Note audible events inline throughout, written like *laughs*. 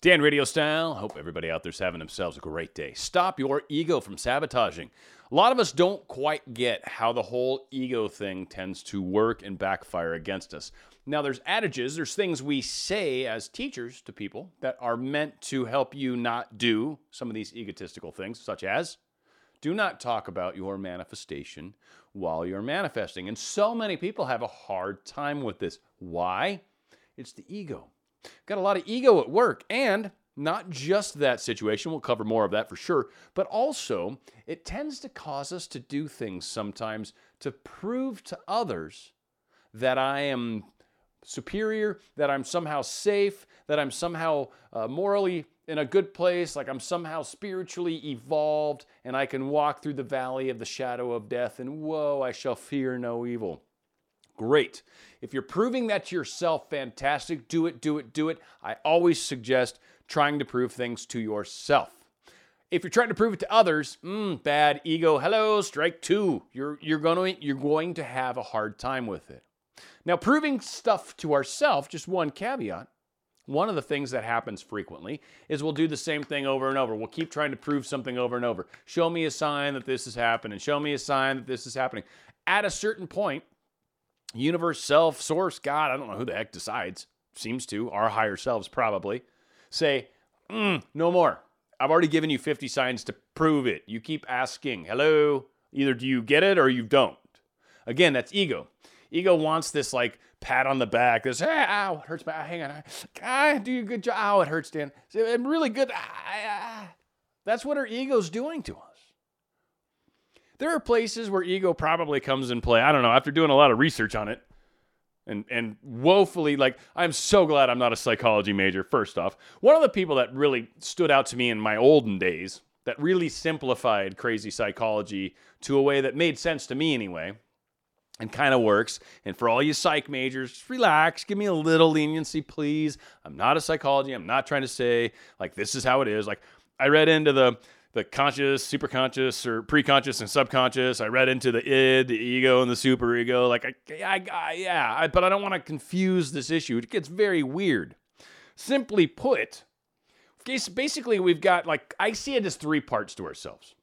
Dan Radio Style. Hope everybody out there's having themselves a great day. Stop your ego from sabotaging. A lot of us don't quite get how the whole ego thing tends to work and backfire against us. Now, there's adages, there's things we say as teachers to people that are meant to help you not do some of these egotistical things, such as do not talk about your manifestation while you're manifesting. And so many people have a hard time with this. Why? It's the ego. Got a lot of ego at work, and not just that situation, we'll cover more of that for sure, but also it tends to cause us to do things sometimes to prove to others that I am superior, that I'm somehow safe, that I'm somehow uh, morally in a good place, like I'm somehow spiritually evolved and I can walk through the valley of the shadow of death and whoa, I shall fear no evil. Great. If you're proving that to yourself, fantastic. Do it, do it, do it. I always suggest trying to prove things to yourself. If you're trying to prove it to others, mm, bad ego. Hello, strike two. You're you're going to you're going to have a hard time with it. Now, proving stuff to ourselves, just one caveat. One of the things that happens frequently is we'll do the same thing over and over. We'll keep trying to prove something over and over. Show me a sign that this is happening. Show me a sign that this is happening. At a certain point, universe, self, source, God, I don't know who the heck decides, seems to, our higher selves probably, say, mm, no more. I've already given you 50 signs to prove it. You keep asking, hello, either do you get it or you don't. Again, that's ego. Ego wants this like pat on the back. This, hey, ow, it hurts my, ah, hang on. I do a good job. Ow, it hurts, Dan. I'm really good. Ah, ah, that's what our ego's doing to us. There are places where ego probably comes in play. I don't know. After doing a lot of research on it, and and woefully like I'm so glad I'm not a psychology major. First off, one of the people that really stood out to me in my olden days that really simplified crazy psychology to a way that made sense to me anyway and kind of works. And for all you psych majors, relax, give me a little leniency, please. I'm not a psychology. I'm not trying to say like this is how it is. Like I read into the the conscious, superconscious, or preconscious and subconscious. I read into the id, the ego, and the superego. Like, I, I, I yeah, I, but I don't want to confuse this issue. It gets very weird. Simply put, basically, we've got like, I see it as three parts to ourselves.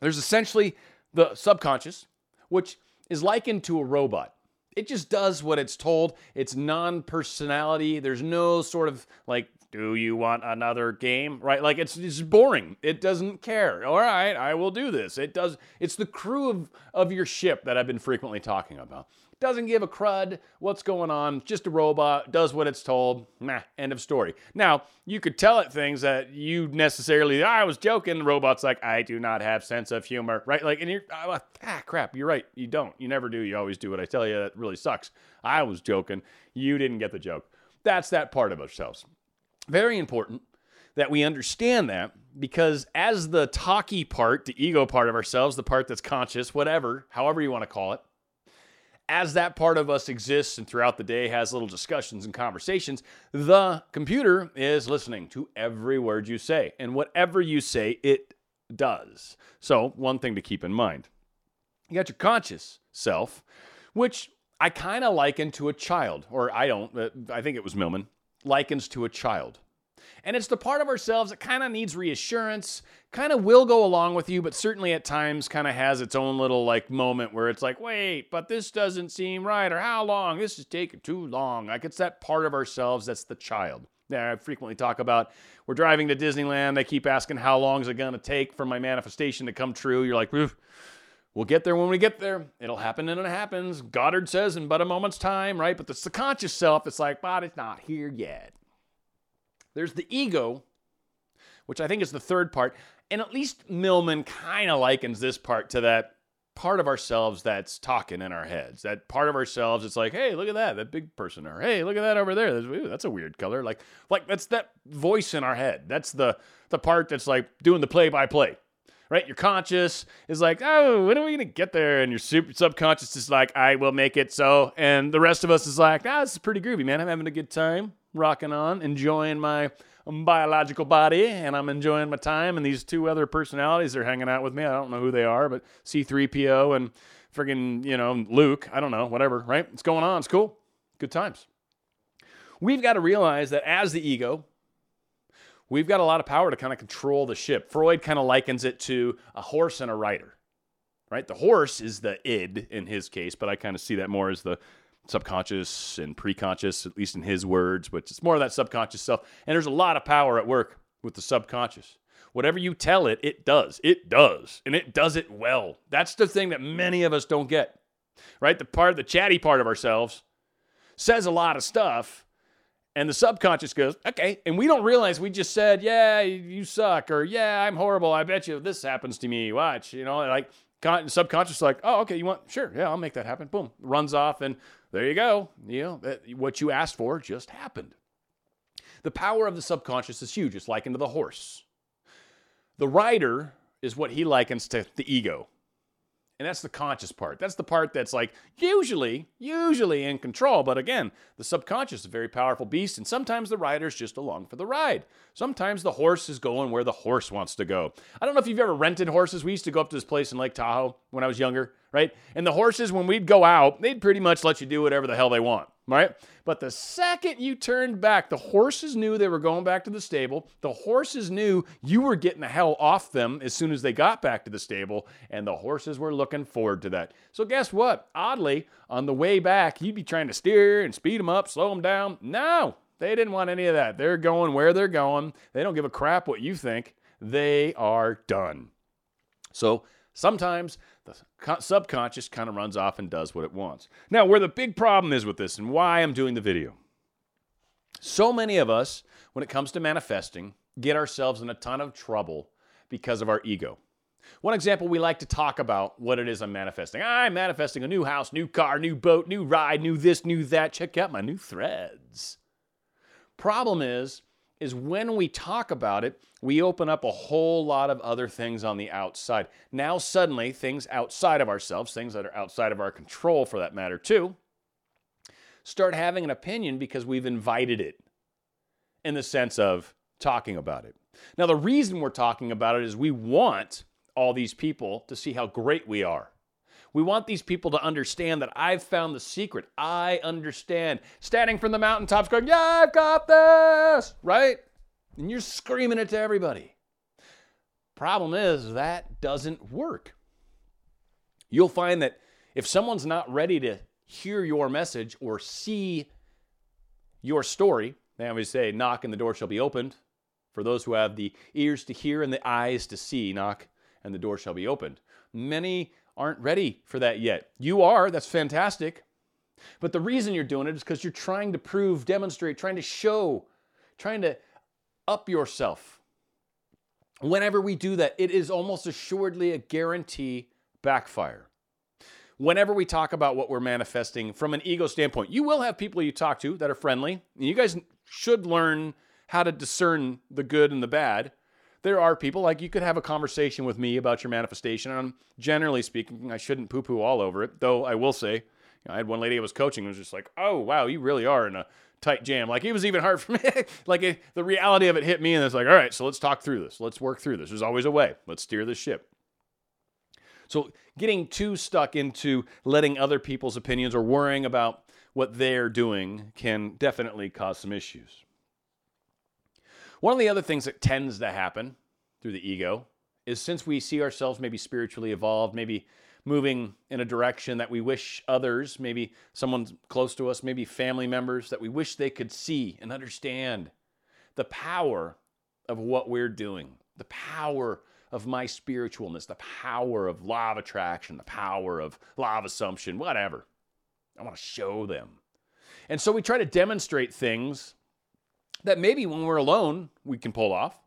There's essentially the subconscious, which is likened to a robot. It just does what it's told. It's non personality. There's no sort of like do you want another game? Right like it's it's boring. It doesn't care. All right i will do this. It does it's the crew of of your ship that i've been frequently talking about. Doesn't give a crud what's going on just a robot does what it's told. Nah end of story. Now you could tell it things that you necessarily i was joking. The robot's like i do not have sense of humor. Right like and you're ah crap you're right you don't. You never do you always do what i tell you that really sucks. I was joking. You didn't get the joke. That's that part of ourselves very important that we understand that because as the talky part, the ego part of ourselves, the part that's conscious, whatever, however you want to call it, as that part of us exists and throughout the day has little discussions and conversations, the computer is listening to every word you say. And whatever you say, it does. So, one thing to keep in mind you got your conscious self, which I kind of liken to a child, or I don't, I think it was Millman likens to a child. And it's the part of ourselves that kind of needs reassurance, kind of will go along with you, but certainly at times kind of has its own little like moment where it's like, wait, but this doesn't seem right, or how long? This is taking too long. Like it's that part of ourselves that's the child. Yeah, I frequently talk about we're driving to Disneyland. They keep asking, how long is it going to take for my manifestation to come true? You're like, We'll get there when we get there. It'll happen and it happens. Goddard says in but a moment's time, right? But the subconscious self, it's like, but it's not here yet. There's the ego, which I think is the third part. And at least Millman kind of likens this part to that part of ourselves that's talking in our heads. That part of ourselves, it's like, hey, look at that, that big person, or hey, look at that over there. Ooh, that's a weird color. Like, like that's that voice in our head. That's the the part that's like doing the play by play right? Your conscious is like, oh, when are we gonna get there? And your super subconscious is like, I will make it so. And the rest of us is like, ah, this is pretty groovy, man. I'm having a good time, rocking on, enjoying my biological body, and I'm enjoying my time. And these two other personalities are hanging out with me. I don't know who they are, but C3PO and friggin', you know, Luke. I don't know, whatever, right? It's going on. It's cool. Good times. We've got to realize that as the ego, we've got a lot of power to kind of control the ship. Freud kind of likens it to a horse and a rider, right? The horse is the id in his case, but I kind of see that more as the subconscious and preconscious, at least in his words, but it's more of that subconscious stuff. And there's a lot of power at work with the subconscious. Whatever you tell it, it does. It does. And it does it well. That's the thing that many of us don't get, right? The part, the chatty part of ourselves says a lot of stuff. And the subconscious goes, okay. And we don't realize we just said, yeah, you suck, or yeah, I'm horrible. I bet you this happens to me. Watch, you know, like subconscious, like, oh, okay, you want, sure, yeah, I'll make that happen. Boom, runs off, and there you go. You know, what you asked for just happened. The power of the subconscious is huge. It's likened to the horse. The rider is what he likens to the ego. And that's the conscious part. That's the part that's like usually, usually in control. But again, the subconscious is a very powerful beast. And sometimes the rider's just along for the ride. Sometimes the horse is going where the horse wants to go. I don't know if you've ever rented horses. We used to go up to this place in Lake Tahoe when I was younger, right? And the horses, when we'd go out, they'd pretty much let you do whatever the hell they want right? But the second you turned back, the horses knew they were going back to the stable. The horses knew you were getting the hell off them as soon as they got back to the stable, and the horses were looking forward to that. So, guess what? Oddly, on the way back, you'd be trying to steer and speed them up, slow them down. No, they didn't want any of that. They're going where they're going. They don't give a crap what you think. They are done. So, sometimes the subconscious kind of runs off and does what it wants. Now, where the big problem is with this and why I'm doing the video. So many of us, when it comes to manifesting, get ourselves in a ton of trouble because of our ego. One example we like to talk about what it is I'm manifesting. I'm manifesting a new house, new car, new boat, new ride, new this, new that. Check out my new threads. Problem is, is when we talk about it, we open up a whole lot of other things on the outside. Now, suddenly, things outside of ourselves, things that are outside of our control for that matter, too, start having an opinion because we've invited it in the sense of talking about it. Now, the reason we're talking about it is we want all these people to see how great we are. We want these people to understand that I've found the secret. I understand. Standing from the mountaintops going, Yeah, I've got this, right? And you're screaming it to everybody. Problem is, that doesn't work. You'll find that if someone's not ready to hear your message or see your story, they always say, Knock and the door shall be opened. For those who have the ears to hear and the eyes to see, knock and the door shall be opened. Many aren't ready for that yet. You are, that's fantastic. But the reason you're doing it is because you're trying to prove, demonstrate, trying to show, trying to up yourself. Whenever we do that, it is almost assuredly a guarantee backfire. Whenever we talk about what we're manifesting from an ego standpoint, you will have people you talk to that are friendly. and You guys should learn how to discern the good and the bad there are people like you could have a conversation with me about your manifestation. And generally speaking, I shouldn't poo poo all over it, though I will say, you know, I had one lady I was coaching who was just like, oh, wow, you really are in a tight jam. Like it was even hard for *laughs* me. like it, the reality of it hit me, and it's like, all right, so let's talk through this. Let's work through this. There's always a way. Let's steer the ship. So getting too stuck into letting other people's opinions or worrying about what they're doing can definitely cause some issues. One of the other things that tends to happen through the ego is since we see ourselves maybe spiritually evolved, maybe moving in a direction that we wish others, maybe someone close to us, maybe family members, that we wish they could see and understand the power of what we're doing, the power of my spiritualness, the power of law of attraction, the power of law of assumption, whatever. I want to show them. And so we try to demonstrate things that maybe when we're alone, we can pull off.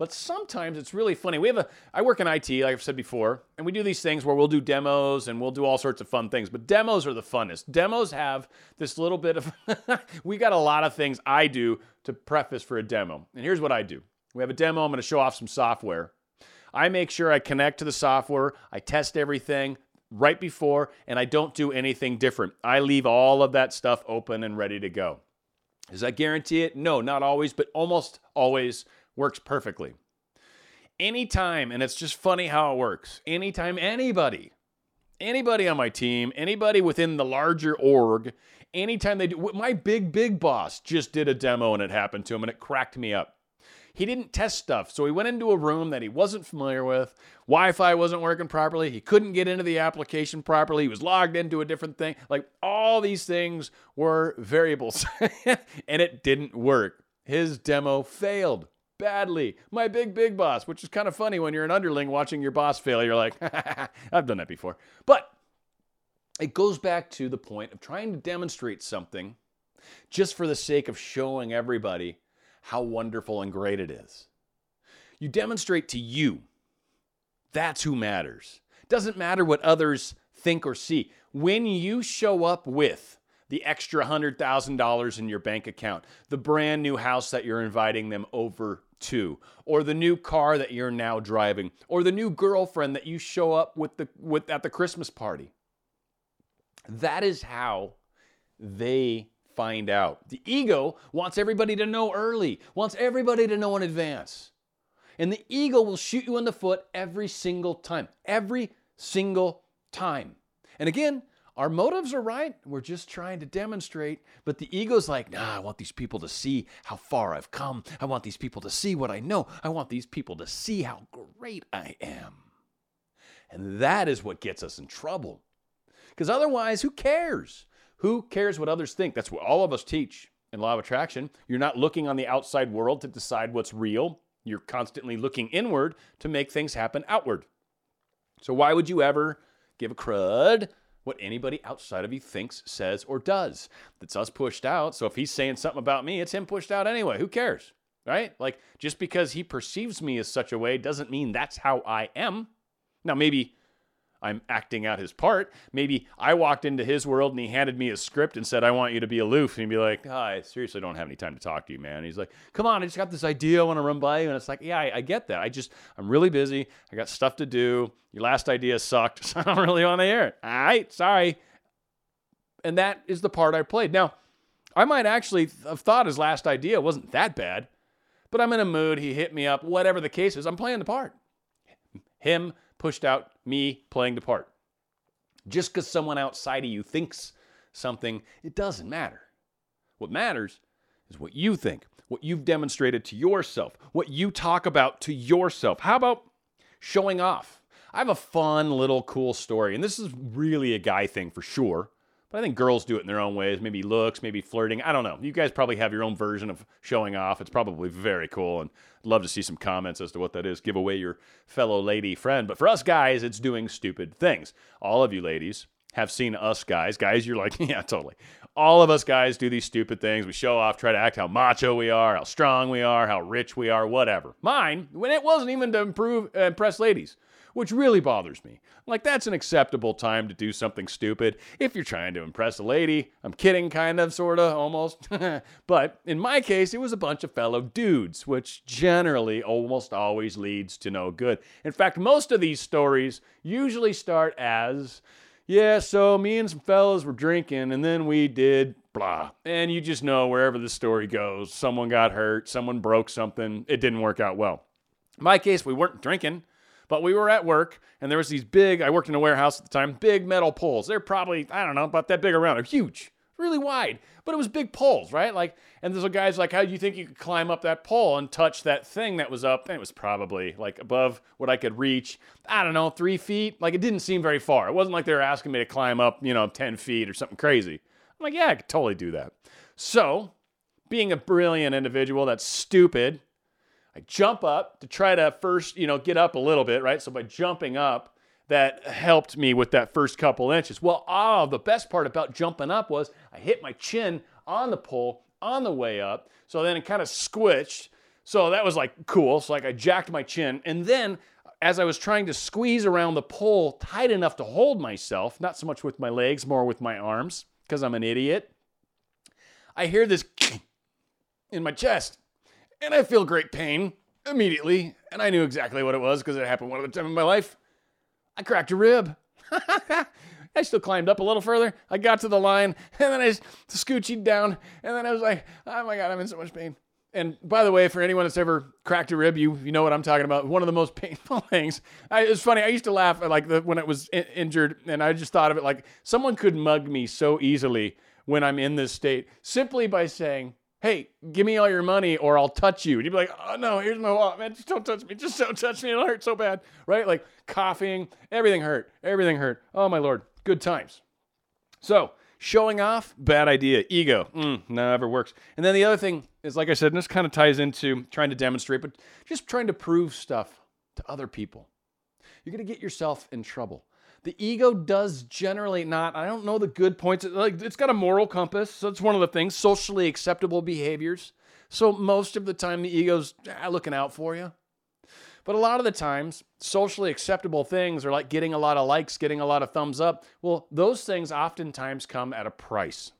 But sometimes it's really funny. We have a, I work in IT, like I've said before, and we do these things where we'll do demos and we'll do all sorts of fun things. But demos are the funnest. Demos have this little bit of, *laughs* we got a lot of things I do to preface for a demo. And here's what I do we have a demo, I'm going to show off some software. I make sure I connect to the software, I test everything right before, and I don't do anything different. I leave all of that stuff open and ready to go. Does that guarantee it? No, not always, but almost always works perfectly. Anytime, and it's just funny how it works, anytime anybody, anybody on my team, anybody within the larger org, anytime they do, my big, big boss just did a demo and it happened to him and it cracked me up. He didn't test stuff. So he went into a room that he wasn't familiar with. Wi Fi wasn't working properly. He couldn't get into the application properly. He was logged into a different thing. Like all these things were variables, *laughs* and it didn't work. His demo failed badly. My big, big boss, which is kind of funny when you're an underling watching your boss fail. You're like, *laughs* I've done that before. But it goes back to the point of trying to demonstrate something just for the sake of showing everybody how wonderful and great it is. You demonstrate to you. That's who matters. Doesn't matter what others think or see. When you show up with the extra $100,000 in your bank account, the brand new house that you're inviting them over to, or the new car that you're now driving, or the new girlfriend that you show up with, the, with at the Christmas party. That is how they find out. The ego wants everybody to know early, wants everybody to know in advance. And the ego will shoot you in the foot every single time. Every single time. And again, our motives are right. We're just trying to demonstrate. But the ego's like, nah, I want these people to see how far I've come. I want these people to see what I know. I want these people to see how great I am. And that is what gets us in trouble. Because otherwise, who cares? Who cares what others think? That's what all of us teach in Law of Attraction. You're not looking on the outside world to decide what's real. You're constantly looking inward to make things happen outward. So why would you ever give a crud what anybody outside of you thinks, says, or does? That's us pushed out. So if he's saying something about me, it's him pushed out anyway. Who cares? Right? Like just because he perceives me as such a way doesn't mean that's how I am. Now, maybe I'm acting out his part. Maybe I walked into his world and he handed me a script and said, I want you to be aloof. And he'd be like, oh, I seriously don't have any time to talk to you, man. And he's like, come on, I just got this idea I want to run by you. And it's like, yeah, I, I, get that. I just, I'm really busy. I got stuff to do. Your last idea sucked. *laughs* So I don't really want to hear it. All right, sorry. And that is the part I played. Now, I might actually have thought his last idea wasn't that bad, but I'm in a mood. He hit me up, whatever the case is. I'm playing the part. Him pushed out me playing the part. Just because someone outside of you thinks something, it doesn't matter. What matters is what you think, what you've demonstrated to yourself, what you talk about to yourself. How about showing off? I have a fun little cool story, and this is really a guy thing for sure. But I think girls do it in their own ways, maybe looks, maybe flirting. I don't know. You guys probably have your own version of showing off. It's probably very cool, and love to see some comments as to what that is. Give away your fellow lady friend. But for us guys, it's doing stupid things. All of you ladies have seen us guys. Guys, you're like, *laughs* yeah, totally. All of us guys do these stupid things. We show off, try to act how macho we are, how strong we are, how rich we are, whatever. Mine, when it wasn't even to improve, uh, impress ladies which really bothers me. Like, that's an acceptable time to do something stupid if you're trying to impress a lady. I'm kidding, kind of, sort of, almost. *laughs* but in my case, it was a bunch of fellow dudes, which generally almost always leads to no good. In fact, most of these stories usually start as, yeah, so me and some fellas were drinking, and then we did blah. And you just know wherever the story goes, someone got hurt, someone broke something, it didn't work out well. In my case, we weren't drinking. But we were at work, and there was these big. I worked in a warehouse at the time. Big metal poles. They're probably I don't know about that big around. They're huge, really wide, but it was big poles, right? Like, and there's a guy's like, how do you think you could climb up that pole and touch that thing that was up? And it was probably like above what I could reach. I don't know, three feet. Like it didn't seem very far. It wasn't like they were asking me to climb up, you know, ten feet or something crazy. I'm like, yeah, I could totally do that. So, being a brilliant individual that's stupid I jump up to try to first, you know, get up a little bit, right? So by jumping up, that helped me with that first couple inches. Well, oh, the best part about jumping up was I hit my chin on the pole on the way up. So then it kind of squished. So that was like cool. So like I jacked my chin. And then as I was trying to squeeze around the pole tight enough to hold myself, not so much with my legs, more with my arms, because I'm an idiot, I hear this *clears throat* in my chest and I feel great pain immediately. And I knew exactly what it was because it happened one other time in my life. I cracked a rib. *laughs* I still climbed up a little further. I got to the line, and then I scoochied down, and then I was like, "Oh my god, I'm in so much pain." And by the way, for anyone that's ever cracked a rib, you you know what I'm talking about. One of the most *laughs* painful things. I, it's funny. I used to laugh like the, when it was in, injured, and I just thought of it like someone could mug me so easily when I'm in this state simply by saying, Hey, give me all your money or I'll touch you. And you'd be like, oh no, here's my wallet, man. Just don't touch me. Just don't touch me. It'll hurt so bad. Right? Like coughing, everything hurt. Everything hurt. Oh my Lord. Good times. So showing off, bad idea. Ego, mm, never works. And then the other thing is, like I said, and this kind of ties into trying to demonstrate, but just trying to prove stuff to other people. You're to get yourself in trouble. The ego does generally not, I don't know the good points. Like it's got a moral compass. So it's one of the things, socially acceptable behaviors. So most of the time, the ego's ah, looking out for you. But a lot of the times, socially acceptable things are like getting a lot of likes, getting a lot of thumbs up. Well, those things oftentimes come at a price.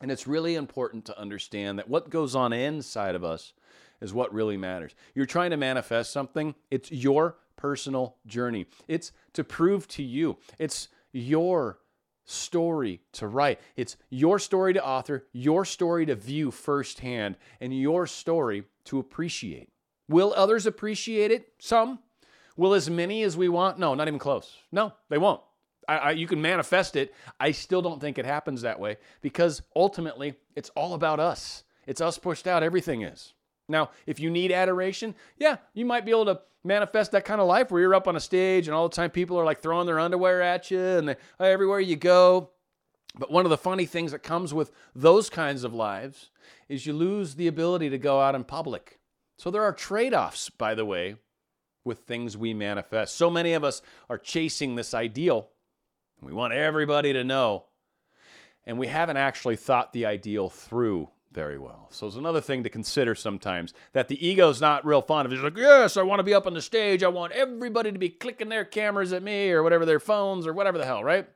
And it's really important to understand that what goes on inside of us is what really matters. You're trying to manifest something, it's your personal journey. It's to prove to you, it's your story to write. It's your story to author, your story to view firsthand, and your story to appreciate. Will others appreciate it? Some. Will as many as we want? No, not even close. No, they won't. I, I, you can manifest it. I still don't think it happens that way because ultimately it's all about us. It's us pushed out. Everything is. Now, if you need adoration, yeah, you might be able to manifest that kind of life where you're up on a stage and all the time people are like throwing their underwear at you and everywhere you go. But one of the funny things that comes with those kinds of lives is you lose the ability to go out in public. So there are trade offs, by the way, with things we manifest. So many of us are chasing this ideal. We want everybody to know. And we haven't actually thought the ideal through very well. So it's another thing to consider sometimes that the ego's not real fond of. It's like, yes, I want to be up on the stage. I want everybody to be clicking their cameras at me or whatever their phones or whatever the hell, right?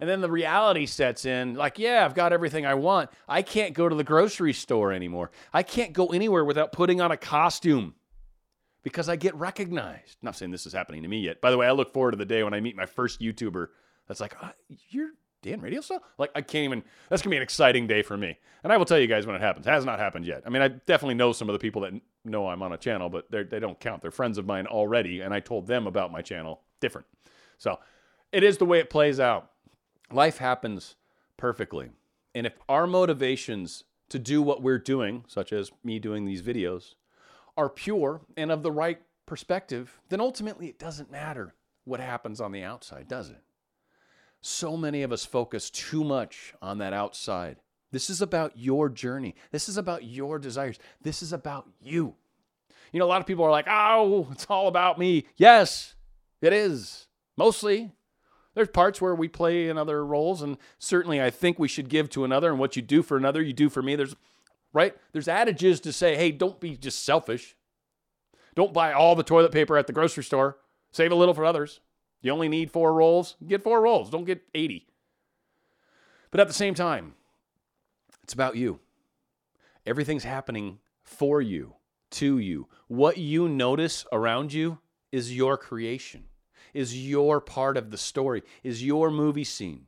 And then the reality sets in like, yeah, I've got everything I want. I can't go to the grocery store anymore. I can't go anywhere without putting on a costume because I get recognized. I'm not saying this is happening to me yet. By the way, I look forward to the day when I meet my first YouTuber that's like, oh, you're Dan Radio Style? Like, I can't even, that's to be an exciting day for me. And I will tell you guys when it happens. It has not happened yet. I mean, I definitely know some of the people that know I'm on a channel, but they don't count. They're friends of mine already, and I told them about my channel different. So it is the way it plays out. Life happens perfectly. And if our motivations to do what we're doing, such as me doing these videos, are pure and of the right perspective, then ultimately it doesn't matter what happens on the outside, does it? So many of us focus too much on that outside. This is about your journey. This is about your desires. This is about you. You know, a lot of people are like, oh, it's all about me. Yes, it is. Mostly. There's parts where we play in other roles, and certainly I think we should give to another, and what you do for another, you do for me. There's right? There's adages to say, hey, don't be just selfish. Don't buy all the toilet paper at the grocery store. Save a little for others. You only need four rolls, get four rolls. Don't get 80. But at the same time, it's about you. Everything's happening for you, to you. What you notice around you is your creation, is your part of the story, is your movie scene.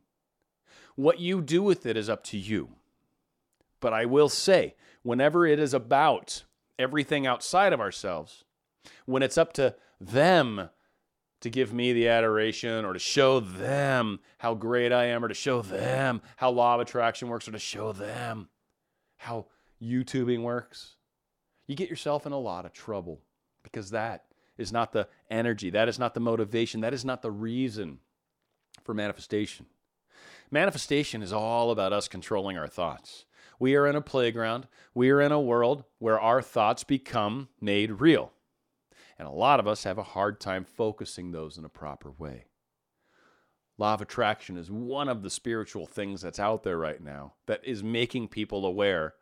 What you do with it is up to you. But I will say, whenever it is about everything outside of ourselves, when it's up to them to give me the adoration or to show them how great I am or to show them how law of attraction works or to show them how YouTubing works, you get yourself in a lot of trouble because that is not the energy, that is not the motivation, that is not the reason for manifestation. Manifestation is all about us controlling our thoughts. We are in a playground, we are in a world where our thoughts become made real. And a lot of us have a hard time focusing those in a proper way. Law of attraction is one of the spiritual things that's out there right now that is making people aware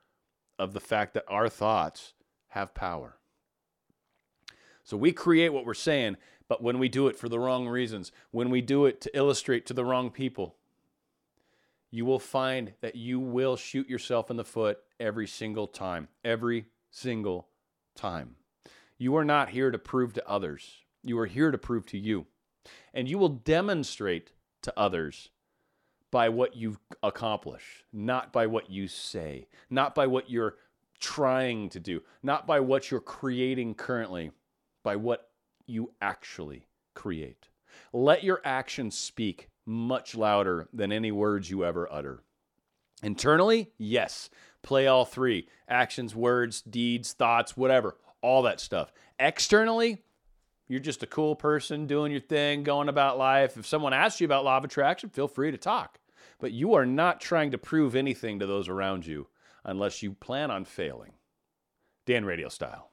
of the fact that our thoughts have power. So we create what we're saying, but when we do it for the wrong reasons, when we do it to illustrate to the wrong people, you will find that you will shoot yourself in the foot every single time. Every single time. You are not here to prove to others, you are here to prove to you. And you will demonstrate to others by what you accomplish, not by what you say, not by what you're trying to do, not by what you're creating currently, by what you actually create. Let your actions speak much louder than any words you ever utter. Internally, yes, Play all three actions, words, deeds, thoughts, whatever, all that stuff. Externally, you're just a cool person doing your thing, going about life. If someone asks you about law of attraction, feel free to talk. But you are not trying to prove anything to those around you unless you plan on failing. Dan Radio style.